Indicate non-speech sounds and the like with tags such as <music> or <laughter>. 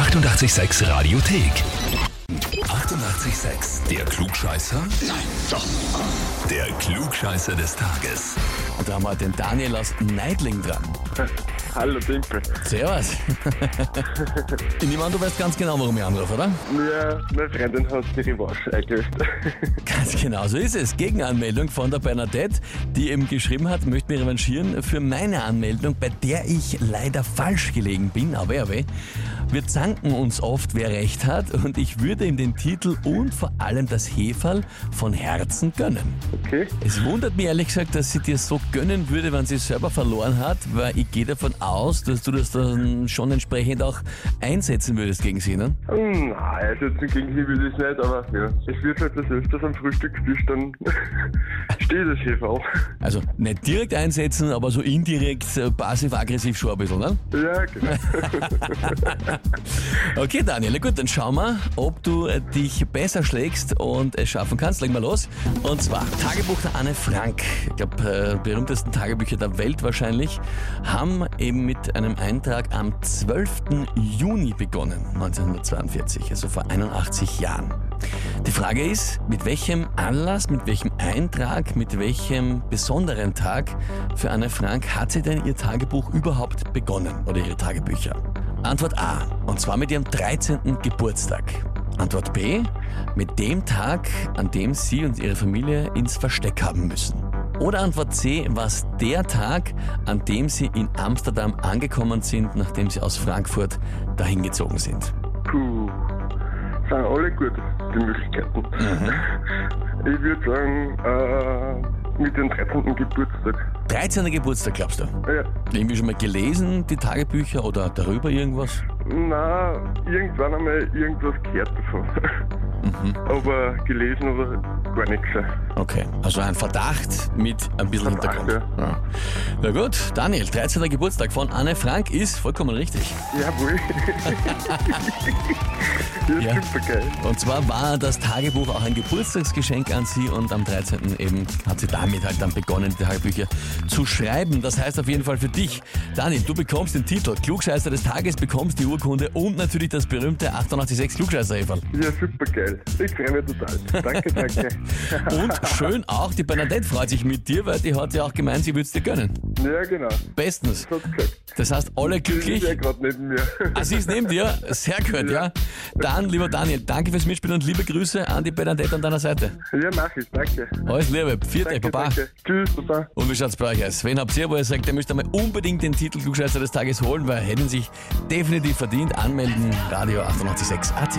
886 Radiothek. 88,6. Der Klugscheißer? Nein, doch. Der Klugscheißer des Tages. Und da haben wir den Daniel aus Neidling dran. Hallo Dimpel. Servus. <laughs> ich nehme an, du weißt ganz genau, warum ich anrufe, oder? Ja, meine Freundin hat die Revanche eingelöst. <laughs> Ganz genau, so ist es. Gegenanmeldung von der Bernadette, die eben geschrieben hat, möchte mich revanchieren für meine Anmeldung, bei der ich leider falsch gelegen bin, aber ja weh. Wir zanken uns oft, wer recht hat, und ich würde ihm den Titel und vor allem das Heferl von Herzen gönnen. Okay. Es wundert mich ehrlich gesagt, dass sie dir so gönnen würde, wenn sie selber verloren hat, weil ich gehe davon aus, dass du das dann schon entsprechend auch einsetzen würdest gegen sie, ne? Hm, Nein, also jetzt gegen sie will ich es nicht, aber ja. Es wird halt das öfters am Frühstückstisch, dann <laughs> steht das Hefe auch. Also nicht direkt einsetzen, aber so indirekt äh, passiv-aggressiv schon ein bisschen, ne? Ja, genau. <laughs> Okay, Daniel, na gut, dann schauen wir, ob du äh, dich besser schlägst und es schaffen kannst. Legen wir los. Und zwar Tagebuch der Anne Frank. Ich glaube, äh, berühmtesten Tagebücher der Welt wahrscheinlich, haben eben mit einem Eintrag am 12. Juni begonnen, 1942, also vor 81 Jahren. Die Frage ist, mit welchem Anlass, mit welchem Eintrag, mit welchem besonderen Tag für Anne Frank hat sie denn ihr Tagebuch überhaupt begonnen oder ihre Tagebücher? Antwort A, und zwar mit ihrem 13. Geburtstag. Antwort B, mit dem Tag, an dem sie und ihre Familie ins Versteck haben müssen. Oder Antwort C, was der Tag, an dem sie in Amsterdam angekommen sind, nachdem sie aus Frankfurt dahin gezogen sind. Puh. Sind alle gut, die Möglichkeiten. Ich würde sagen, äh, mit dem 13. Geburtstag. 13. Geburtstag, glaubst du? Ja. Irgendwie schon mal gelesen, die Tagebücher oder darüber irgendwas? Na, irgendwann einmal irgendwas gehört davon. Aber gelesen oder gar nichts. Okay, also ein Verdacht mit ein bisschen Verdacht, Hintergrund. Ja. Na gut, Daniel, 13. Geburtstag von Anne Frank ist vollkommen richtig. Jawohl. <laughs> Ja. super geil. Und zwar war das Tagebuch auch ein Geburtstagsgeschenk an sie und am 13. eben hat sie damit halt dann begonnen, die Tagebücher zu schreiben. Das heißt auf jeden Fall für dich, Daniel, du bekommst den Titel Klugscheißer des Tages, bekommst die Urkunde und natürlich das berühmte 886 klugscheißer -Eferl. Ja, super geil. Ich freue mich total. Danke, danke. <laughs> Und schön auch, die Bernadette freut sich mit dir, weil die hat ja auch gemeint, sie würde es dir gönnen. ja, genau. Bestens. Das heißt, alle Sie ist glücklich. ja gerade neben mir. Ah, sie ist neben dir. Sehr gut, ja. Dann, lieber Daniel, danke fürs Mitspielen und liebe Grüße an die Bernadette an deiner Seite. Ja, mach ich. Danke. Alles Liebe. Vierte, Danke, Baba. danke. Tschüss, Papa. Und wie schaut's bei euch aus? Wen habt ihr, wo ihr sagt, ihr müsst einmal unbedingt den Titel Klugscheißer des Tages holen, weil hätten sich definitiv verdient. Anmelden, Radio 886 AT.